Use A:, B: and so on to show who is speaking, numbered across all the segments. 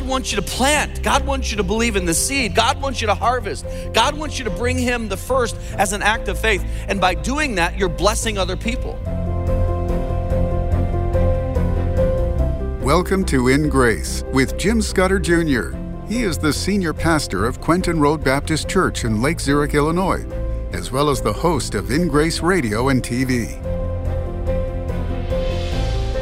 A: God wants you to plant. God wants you to believe in the seed. God wants you to harvest. God wants you to bring Him the first as an act of faith. And by doing that, you're blessing other people.
B: Welcome to In Grace with Jim Scudder Jr. He is the senior pastor of Quentin Road Baptist Church in Lake Zurich, Illinois, as well as the host of In Grace Radio and TV.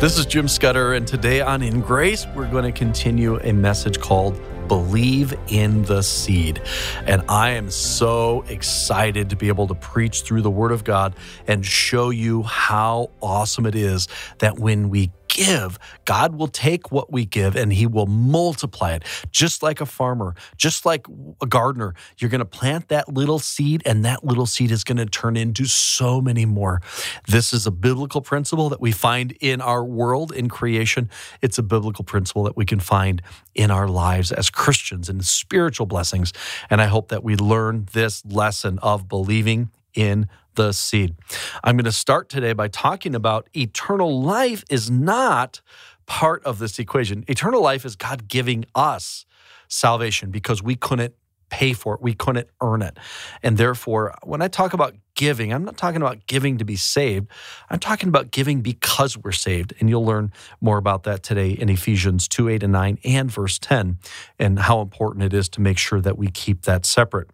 C: This is Jim Scudder, and today on In Grace, we're going to continue a message called Believe in the Seed. And I am so excited to be able to preach through the Word of God and show you how awesome it is that when we give, God will take what we give and He will multiply it. Just like a farmer, just like a gardener, you're going to plant that little seed, and that little seed is going to turn into so many more. This is a biblical principle that we find in our world, in creation. It's a biblical principle that we can find in our lives as Christians and spiritual blessings. And I hope that we learn this lesson of believing in the seed. I'm going to start today by talking about eternal life is not part of this equation. Eternal life is God giving us salvation because we couldn't pay for it, we couldn't earn it. And therefore, when I talk about giving, I'm not talking about giving to be saved. I'm talking about giving because we're saved. And you'll learn more about that today in Ephesians 2 8 and 9 and verse 10 and how important it is to make sure that we keep that separate.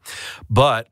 C: But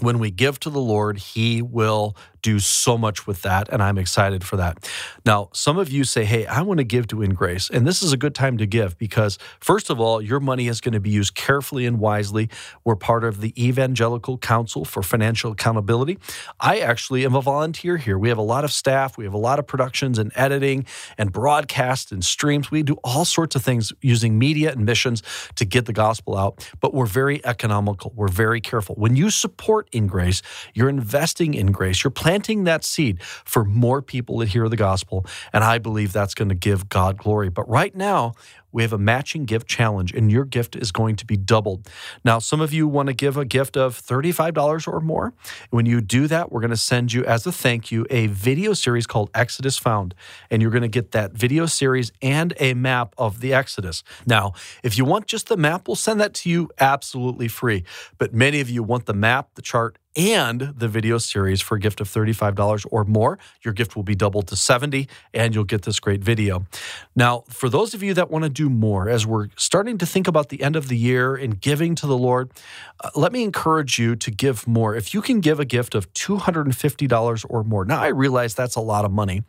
C: when we give to the Lord, He will do so much with that, and I'm excited for that. Now, some of you say, Hey, I want to give to In Grace, and this is a good time to give because, first of all, your money is going to be used carefully and wisely. We're part of the Evangelical Council for Financial Accountability. I actually am a volunteer here. We have a lot of staff, we have a lot of productions and editing and broadcast and streams. We do all sorts of things using media and missions to get the gospel out, but we're very economical. We're very careful. When you support In Grace, you're investing in grace, you're planning planting that seed for more people to hear the gospel. And I believe that's going to give God glory. But right now, we have a matching gift challenge, and your gift is going to be doubled. Now, some of you want to give a gift of $35 or more. When you do that, we're going to send you, as a thank you, a video series called Exodus Found. And you're going to get that video series and a map of the Exodus. Now, if you want just the map, we'll send that to you absolutely free. But many of you want the map, the chart, and the video series for a gift of $35 or more. Your gift will be doubled to 70 and you'll get this great video. Now, for those of you that want to do more as we're starting to think about the end of the year and giving to the Lord, uh, let me encourage you to give more. If you can give a gift of $250 or more. Now, I realize that's a lot of money.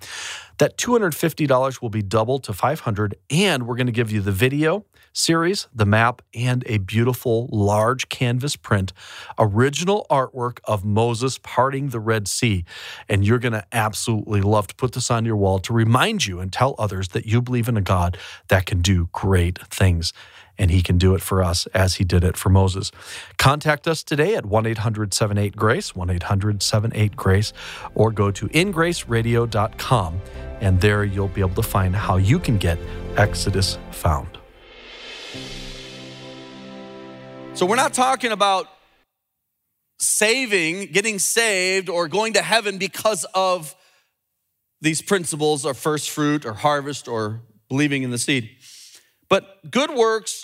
C: That $250 will be doubled to 500 and we're going to give you the video series, the map, and a beautiful large canvas print, original artwork of Moses parting the Red Sea. And you're going to absolutely love to put this on your wall to remind you and tell others that you believe in a God that can do great things and he can do it for us as he did it for Moses. Contact us today at 1 800 78 Grace, 1 800 78 Grace, or go to ingraceradio.com, and there you'll be able to find how you can get Exodus found.
A: So we're not talking about saving, getting saved, or going to heaven because of these principles of first fruit or harvest or believing in the seed. But good works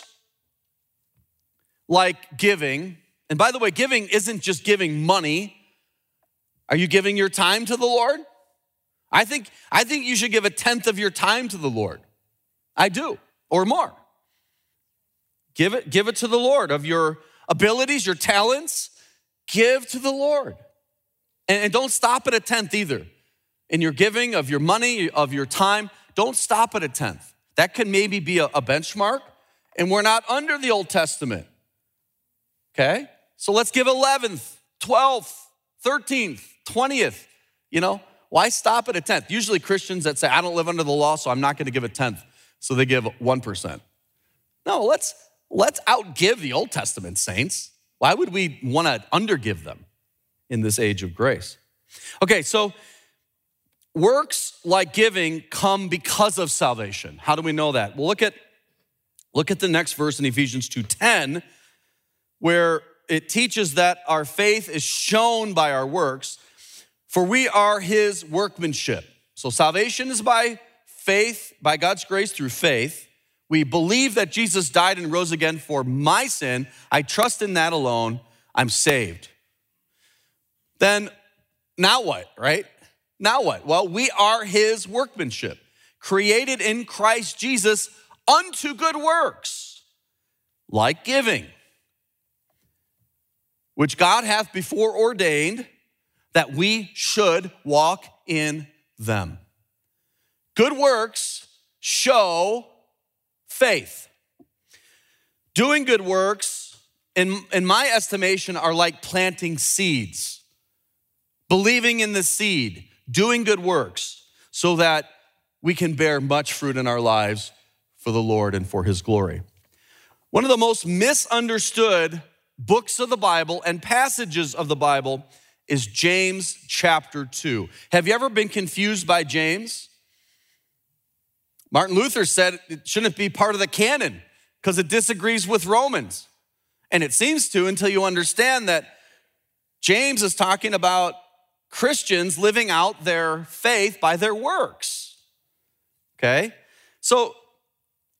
A: like giving, and by the way, giving isn't just giving money. Are you giving your time to the Lord? I think, I think you should give a tenth of your time to the Lord. I do, or more. Give it, give it to the Lord of your abilities, your talents. Give to the Lord. And, and don't stop at a tenth either. In your giving of your money, of your time, don't stop at a tenth. That can maybe be a, a benchmark, and we're not under the Old Testament. Okay? So let's give 11th, 12th, 13th, 20th. You know, why stop at a tenth? Usually Christians that say, I don't live under the law, so I'm not to give a tenth. So they give 1%. No, let's let's outgive the Old Testament saints. Why would we want to undergive them in this age of grace? Okay, so works like giving come because of salvation. How do we know that? Well, look at look at the next verse in Ephesians 2:10 where it teaches that our faith is shown by our works, for we are his workmanship. So salvation is by faith, by God's grace through faith.
C: We believe that Jesus died and rose again for my sin, I trust in that alone, I'm saved. Then now what, right? Now what? Well, we are his workmanship, created in Christ Jesus unto good works, like giving, which God hath before ordained that we should walk in them. Good works show faith. Doing good works, in, in my estimation, are like planting seeds. Believing in the seed, doing good works, so that we can bear much fruit in our lives for the Lord and for His glory. One of the most misunderstood books of the Bible and passages of the Bible is James chapter 2. Have you ever been confused by James? Martin Luther said it shouldn't be part of the canon because it disagrees with Romans. And it seems to until you understand that James is talking about Christians living out their faith by their works. Okay? So,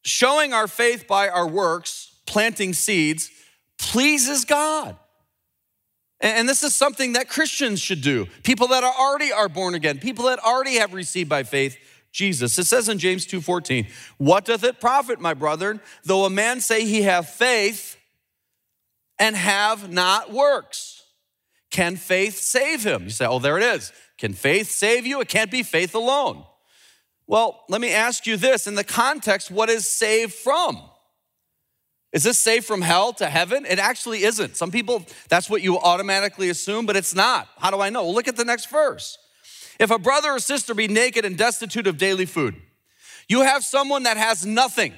C: showing our faith by our works, planting seeds, pleases God. And this is something that Christians should do. People that are already are born again, people that already have received by faith Jesus. It says in James 2:14, "What doth it profit, my brethren, though a man say he have faith and have not works? Can faith save him?" You say, "Oh, there it is. Can faith save you? It can't be faith alone." Well, let me ask you this in the context, what is saved from? Is this saved from hell to heaven? It actually isn't. Some people, that's what you automatically assume, but it's not. How do I know? Well, look at the next verse. If a brother or sister be naked and destitute of daily food, you have someone that has nothing.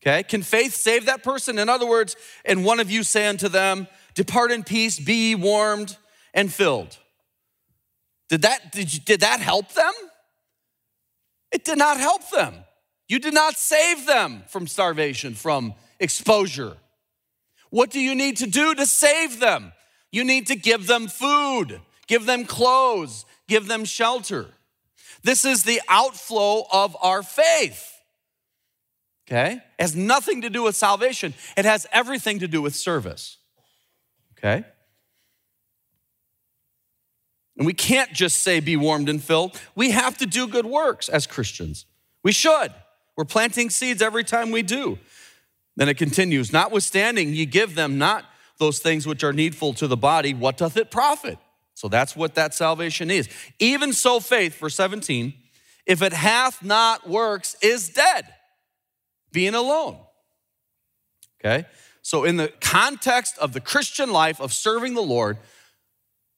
C: Okay, can faith save that person? In other words, and one of you say unto them, Depart in peace, be warmed and filled. Did that, did, you, did that help them? It did not help them. You did not save them from starvation, from exposure. What do you need to do to save them? You need to give them food give them clothes, give them shelter. This is the outflow of our faith. Okay? It has nothing to do with salvation, it has everything to do with service. Okay? And we can't just say, be warmed and filled. We have to do good works as Christians. We should. We're planting seeds every time we do. Then it continues, notwithstanding, ye give them not those things which are needful to the body, what doth it profit? So that's what that salvation is. Even so, faith, verse 17, if it hath not works, is dead, being alone. Okay? So, in the context of the Christian life of serving the Lord,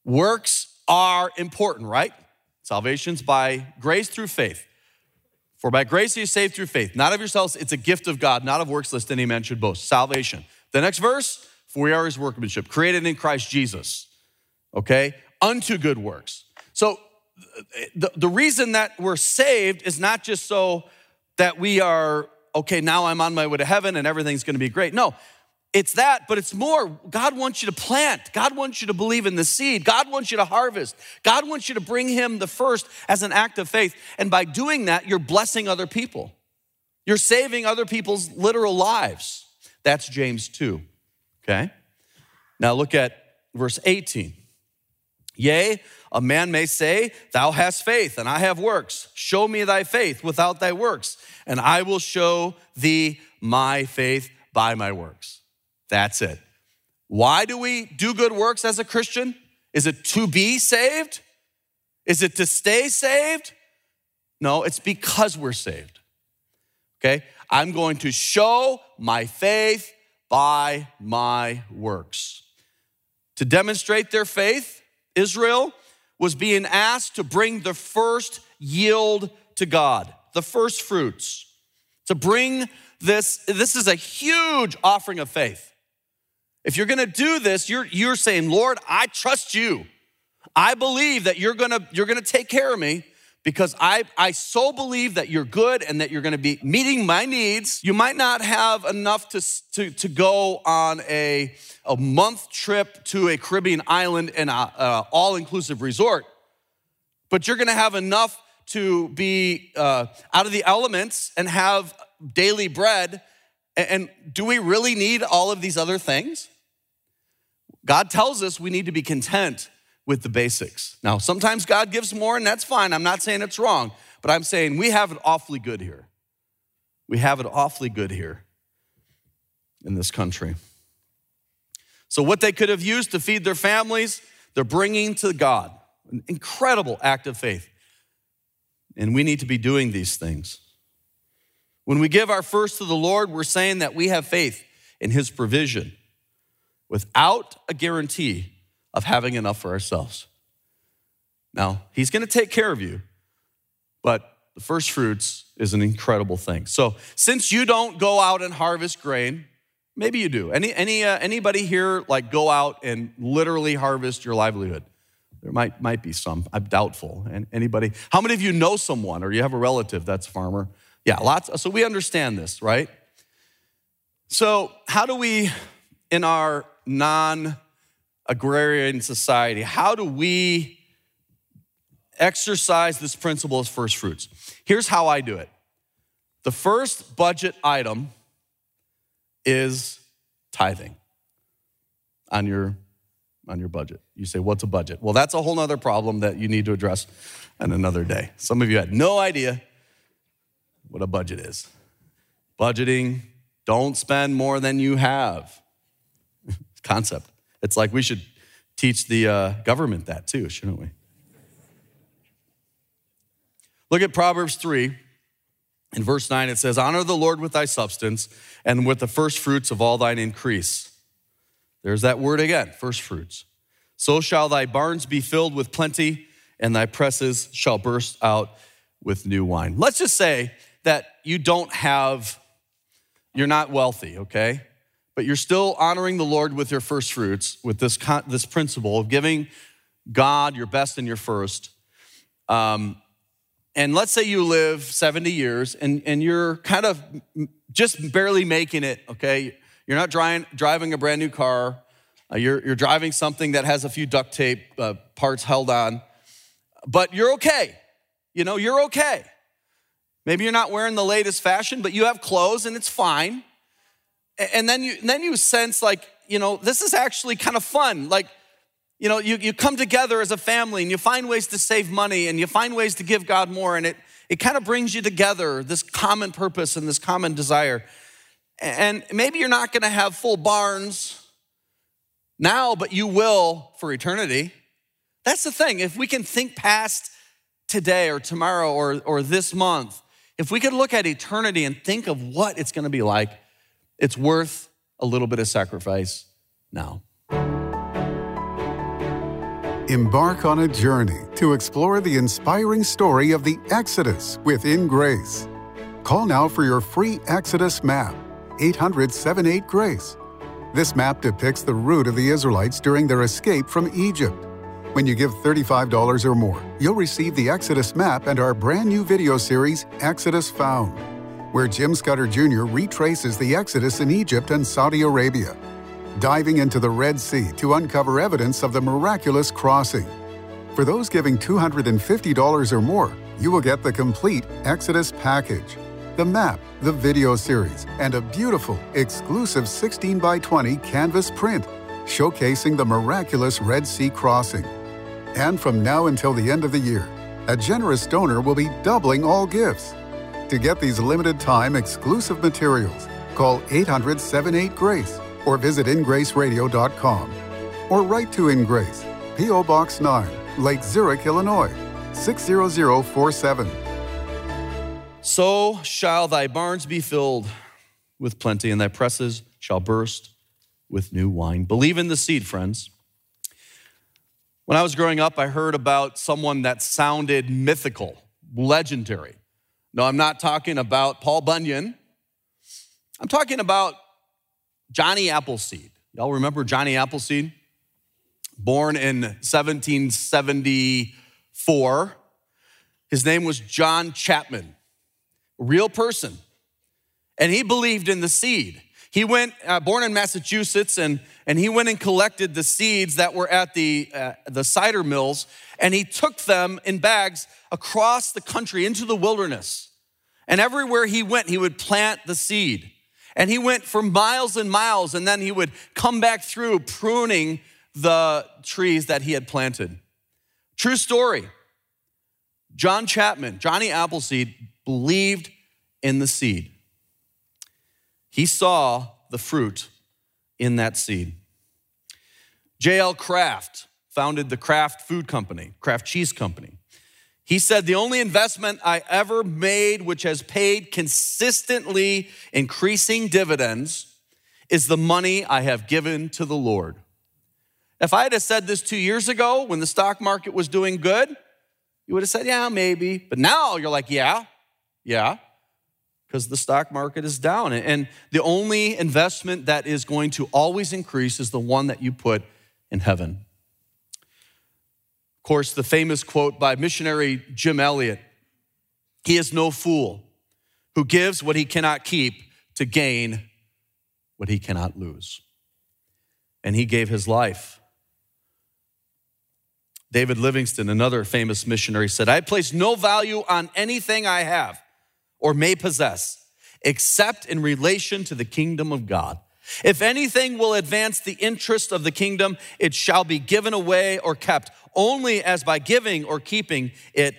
C: works are important, right? Salvation's by grace through faith. For by grace you saved through faith, not of yourselves, it's a gift of God, not of works, lest any man should boast. Salvation. The next verse, for we are his workmanship, created in Christ Jesus. Okay? Unto good works. So the, the reason that we're saved is not just so that we are, okay, now I'm on my way to heaven and everything's gonna be great. No, it's that, but it's more. God wants you to plant. God wants you to believe in the seed. God wants you to harvest. God wants you to bring Him the first as an act of faith. And by doing that, you're blessing other people. You're saving other people's literal lives. That's James 2. Okay? Now look at verse 18. Yea, a man may say, Thou hast faith, and I have works. Show me thy faith without thy works, and I will show thee my faith by my works. That's it. Why do we do good works as a Christian? Is it to be saved? Is it to stay saved? No, it's because we're saved. Okay? I'm going to show my faith by my works. To demonstrate their faith, Israel was being asked to bring the first yield to God, the first fruits. To bring this, this is a huge offering of faith. If you're gonna do this, you're, you're saying, Lord, I trust you. I believe that you're gonna, you're gonna take care of me because I, I so believe that you're good and that you're gonna be meeting my needs. You might not have enough to, to, to go on a, a month trip to a Caribbean island in an all inclusive resort, but you're gonna have enough to be uh, out of the elements and have daily bread. And do we really need all of these other things? God tells us we need to be content with the basics. Now, sometimes God gives more, and that's fine. I'm not saying it's wrong, but I'm saying we have it awfully good here. We have it awfully good here in this country. So, what they could have used to feed their families, they're bringing to God. An incredible act of faith. And we need to be doing these things. When we give our first to the Lord, we're saying that we have faith in His provision without a guarantee of having enough for ourselves. Now, He's gonna take care of you, but the first fruits is an incredible thing. So, since you don't go out and harvest grain, maybe you do. Any, any, uh, anybody here like go out and literally harvest your livelihood? There might, might be some. I'm doubtful. And anybody? How many of you know someone or you have a relative that's a farmer? Yeah, lots. So we understand this, right? So, how do we, in our non agrarian society, how do we exercise this principle as first fruits? Here's how I do it the first budget item is tithing on your on your budget. You say, what's a budget? Well, that's a whole other problem that you need to address on another day. Some of you had no idea what a budget is. Budgeting, don't spend more than you have. Concept. It's like we should teach the uh, government that too, shouldn't we? Look at Proverbs 3. In verse 9, it says, Honor the Lord with thy substance and with the first fruits of all thine increase. There's that word again, first fruits. So shall thy barns be filled with plenty, and thy presses shall burst out with new wine. Let's just say that you don't have, you're not wealthy, okay? But you're still honoring the Lord with your first fruits, with this, this principle of giving God your best and your first. Um, and let's say you live 70 years and, and you're kind of just barely making it, okay? You're not driving, driving a brand new car. Uh, you're, you're driving something that has a few duct tape uh, parts held on, but you're okay. You know, you're okay. Maybe you're not wearing the latest fashion, but you have clothes and it's fine. And then you, and then you sense like, you know, this is actually kind of fun. Like, you know, you, you come together as a family and you find ways to save money and you find ways to give God more. And it, it kind of brings you together, this common purpose and this common desire. And maybe you're not gonna have full barns now, but you will for eternity. That's the thing. If we can think past today or tomorrow or, or this month, if we could look at eternity and think of what it's gonna be like, it's worth a little bit of sacrifice now.
B: Embark on a journey to explore the inspiring story of the Exodus with In Grace. Call now for your free Exodus map 800 78 Grace. This map depicts the route of the Israelites during their escape from Egypt. When you give $35 or more, you'll receive the Exodus map and our brand new video series, Exodus Found, where Jim Scudder Jr. retraces the Exodus in Egypt and Saudi Arabia, diving into the Red Sea to uncover evidence of the miraculous crossing. For those giving $250 or more, you will get the complete Exodus package the map, the video series, and a beautiful, exclusive 16 by 20 canvas print showcasing the miraculous Red Sea crossing. And from now until the end of the year, a generous donor will be doubling all gifts. To get these limited time exclusive materials, call 800 78 Grace or visit ingraceradio.com or write to In Grace, P.O. Box 9, Lake Zurich, Illinois 60047.
C: So shall thy barns be filled with plenty, and thy presses shall burst with new wine. Believe in the seed, friends. When I was growing up, I heard about someone that sounded mythical, legendary. No, I'm not talking about Paul Bunyan. I'm talking about Johnny Appleseed. Y'all remember Johnny Appleseed? Born in 1774. His name was John Chapman real person. And he believed in the seed. He went, uh, born in Massachusetts, and, and he went and collected the seeds that were at the, uh, the cider mills, and he took them in bags across the country into the wilderness. And everywhere he went, he would plant the seed. And he went for miles and miles, and then he would come back through pruning the trees that he had planted. True story. John Chapman, Johnny Appleseed, believed in the seed. He saw the fruit in that seed. J.L. Kraft founded the Kraft Food Company, Kraft Cheese Company. He said, The only investment I ever made which has paid consistently increasing dividends is the money I have given to the Lord. If I had said this two years ago when the stock market was doing good, you would have said, Yeah, maybe. But now you're like, Yeah, yeah because the stock market is down. And the only investment that is going to always increase is the one that you put in heaven. Of course, the famous quote by missionary Jim Elliot He is no fool who gives what he cannot keep to gain what he cannot lose. And he gave his life. David Livingstone, another famous missionary, said, I place no value on anything I have or may possess, except in relation to the kingdom of God. If anything will advance the interest of the kingdom, it shall be given away or kept. Only as by giving or keeping it,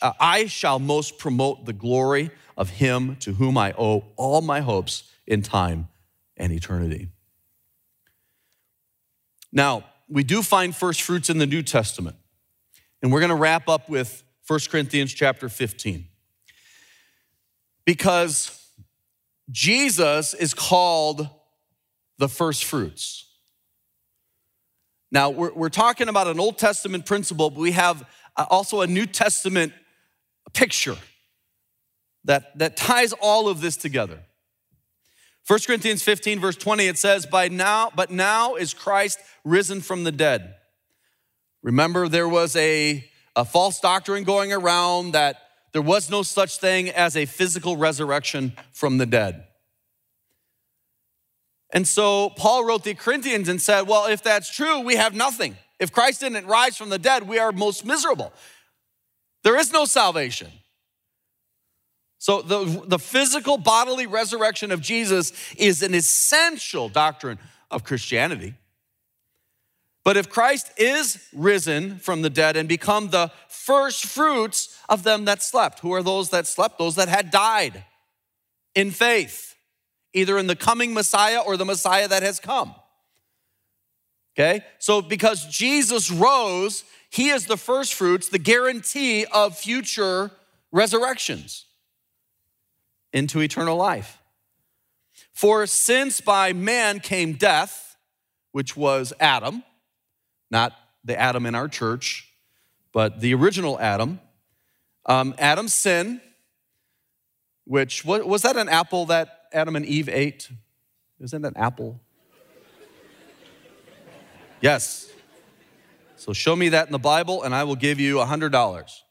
C: uh, I shall most promote the glory of him to whom I owe all my hopes in time and eternity. Now, we do find first fruits in the New Testament. And we're going to wrap up with 1 Corinthians chapter 15 because Jesus is called the first fruits. Now, we're, we're talking about an Old Testament principle, but we have uh, also a New Testament picture that, that ties all of this together. 1 Corinthians 15, verse 20, it says, By now, but now is Christ risen from the dead. Remember, there was a, a false doctrine going around that there was no such thing as a physical resurrection from the dead. And so Paul wrote the Corinthians and said, Well, if that's true, we have nothing. If Christ didn't rise from the dead, we are most miserable. There is no salvation. So, the, the physical bodily resurrection of Jesus is an essential doctrine of Christianity. But if Christ is risen from the dead and become the first fruits of them that slept, who are those that slept? Those that had died in faith, either in the coming Messiah or the Messiah that has come. Okay? So because Jesus rose, he is the first fruits, the guarantee of future resurrections into eternal life. For since by man came death, which was Adam, not the Adam in our church, but the original Adam. Um, Adam's sin, which was that an apple that Adam and Eve ate? Isn't that an apple? yes. So show me that in the Bible, and I will give you a hundred dollars,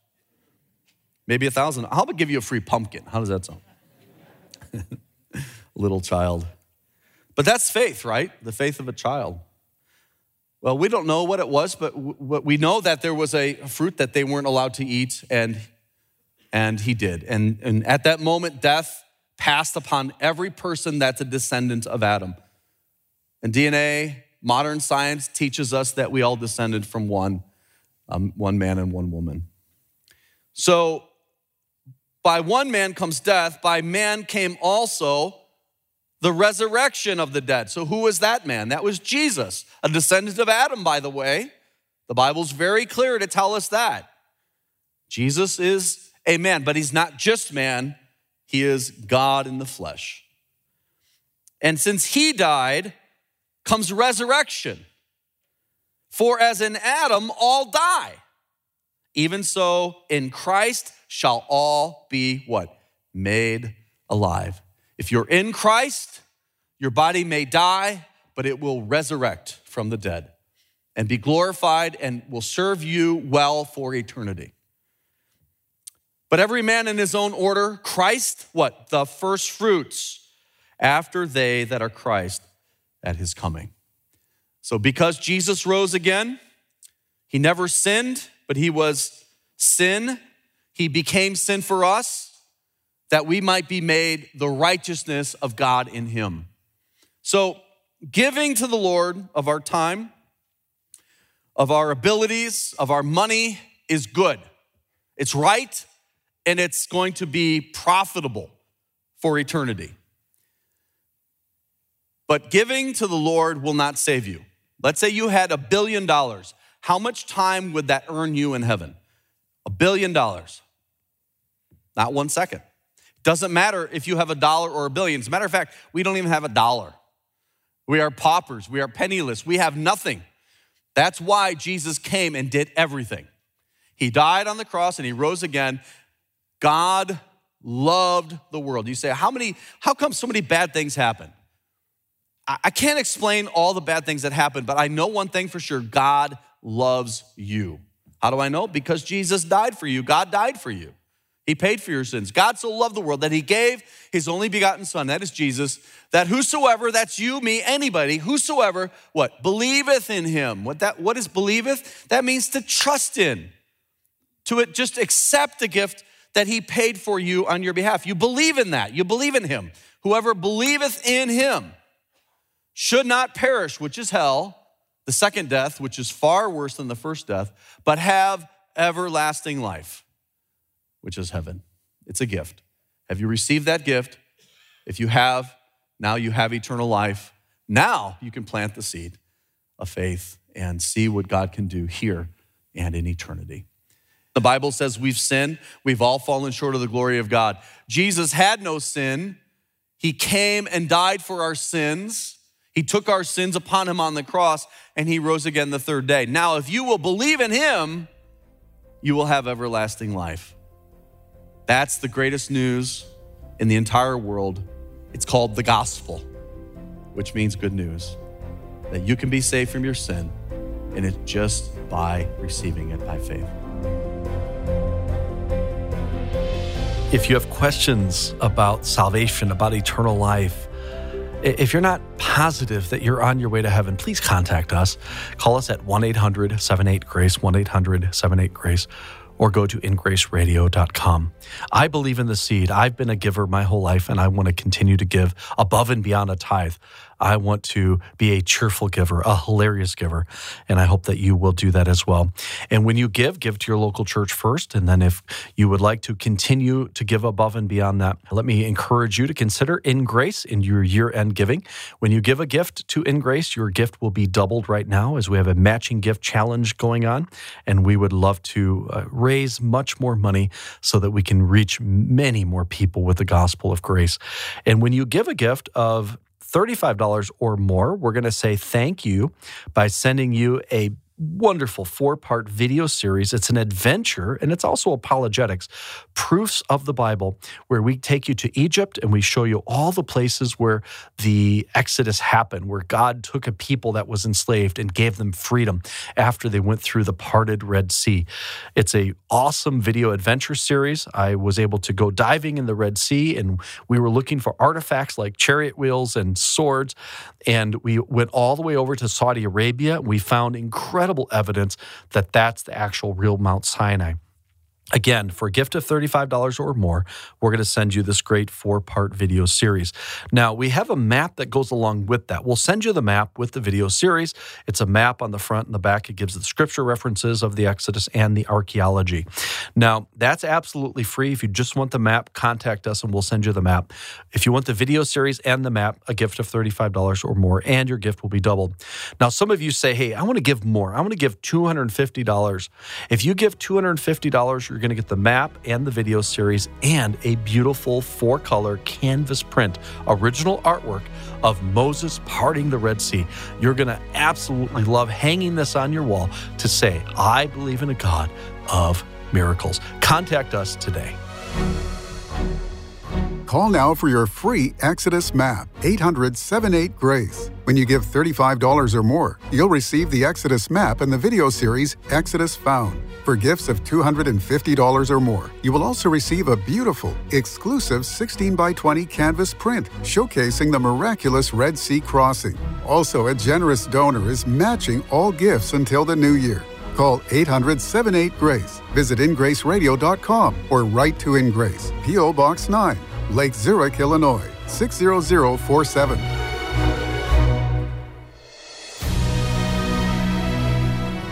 C: maybe a thousand. How about give you a free pumpkin? How does that sound? Little child. But that's faith, right? The faith of a child. Well, we don't know what it was, but we know that there was a fruit that they weren't allowed to eat, and, and he did. And, and at that moment, death passed upon every person that's a descendant of Adam. And DNA, modern science teaches us that we all descended from one, um, one man and one woman. So, by one man comes death, by man came also the resurrection of the dead. So, who was that man? That was Jesus, a descendant of Adam, by the way. The Bible's very clear to tell us that. Jesus is a man, but he's not just man, he is God in the flesh. And since he died, comes resurrection. For as in Adam all die, even so in Christ shall all be what? Made alive. If you're in Christ, your body may die, but it will resurrect from the dead and be glorified and will serve you well for eternity. But every man in his own order, Christ, what? The first fruits. after they that are Christ at his coming. So, because Jesus rose again, he never sinned, but he was sin. He became sin for us that we might be made the righteousness of God in him. So, giving to the Lord of our time, of our abilities, of our money is good. It's right, and it's going to be profitable for eternity. But giving to the Lord will not save you. Let's say you had a billion dollars. How much time would that earn you in heaven? A billion dollars. Not one second. Doesn't matter if you have a dollar or a billion. As a matter of fact, we don't even have a dollar. We are paupers. We are penniless. We have nothing. That's why Jesus came and did everything. He died on the cross and he rose again. God loved the world. You say, how many, how come so many bad things happen? I can't explain all the bad things that happen, but I know one thing for sure God loves you. How do I know? Because Jesus died for you. God died for you. He paid for your sins. God so loved the world that he gave his only begotten son, that is Jesus, that whosoever, that's you, me, anybody, whosoever, what? Believeth in him. What that what is believeth? That means to trust in. To it just accept the gift that he paid for you on your behalf. You believe in that. You believe in him. Whoever believeth in him should not perish, which is hell, the second death, which is far worse than the first death, but have everlasting life which is heaven. It's a gift. Have you received that gift? If you have, now you have eternal life. Now you can plant the seed of faith and see what God can do here and in eternity. The Bible says we've sinned, we've all fallen short of the glory of God. Jesus had no sin. He came and died for our sins. He took our sins upon him on the cross and he rose again the third day. Now, if you will believe in him, you will have everlasting life. That's the greatest news in the entire world. It's called the gospel, which means good news that you can be saved from your sin, and it's just by receiving it by faith.
D: If you have questions about salvation, about eternal life, if you're not positive that you're on your way to heaven, please contact us. Call us at 1 800 78 Grace, 1 800 78 Grace or go to ingraceradio.com. I believe in the seed. I've been a giver my whole life, and I want to continue to give above and beyond a tithe. I want to be a cheerful giver, a hilarious giver, and I hope that you will do that as well. And when you give, give to your local church first. And then if you would like to continue to give above and beyond that, let me encourage you to consider In Grace in your year end giving. When you give a gift to In Grace, your gift will be doubled right now as we have a matching gift challenge going on. And we would love to uh, raise much more money so that we can reach many more people with the gospel of grace. And when you give a gift of $35 or more, we're going to say thank you by sending you a wonderful four part video series. It's an adventure and it's also apologetics, proofs of the Bible, where we take you to Egypt and we show you all the places where the Exodus happened, where God took a people that was enslaved and gave them freedom after they went through the parted Red Sea. It's a awesome video adventure series. I was able to go diving in the Red Sea and we were looking for artifacts like chariot wheels and swords. And we went all the way over to Saudi Arabia. We found incredible evidence that that's the actual real Mount Sinai. Again, for a gift of $35 or more, we're going to send you this great four part video series. Now, we have a map that goes along with that. We'll send you the map with the video series. It's a map on the front and the back. It gives the scripture references of the Exodus and the archaeology. Now, that's absolutely free. If you just want the map, contact us and we'll send you the map. If you want the video series and the map, a gift of $35 or more, and your gift will be doubled. Now, some of you say, hey, I want to give more. I want to give $250. If you give $250, you're going to get the map and the video series and a beautiful four color canvas print, original artwork of Moses parting the Red Sea. You're going to absolutely love hanging this on your wall to say, I believe in a God of miracles. Contact us today.
B: Call now for your free Exodus map, 800 78 Grace. When you give $35 or more, you'll receive the Exodus map and the video series Exodus Found. For gifts of $250 or more, you will also receive a beautiful, exclusive 16 by 20 canvas print showcasing the miraculous Red Sea crossing. Also, a generous donor is matching all gifts until the new year. Call 800 78 Grace, visit ingraceradio.com, or write to In Grace, P.O. Box 9, Lake Zurich, Illinois 60047.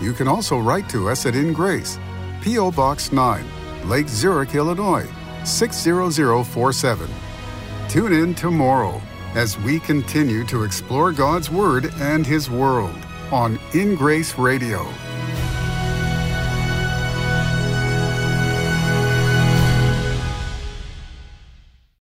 B: You can also write to us at In Grace, P.O. Box 9, Lake Zurich, Illinois 60047. Tune in tomorrow as we continue to explore God's Word and His world on In Grace Radio.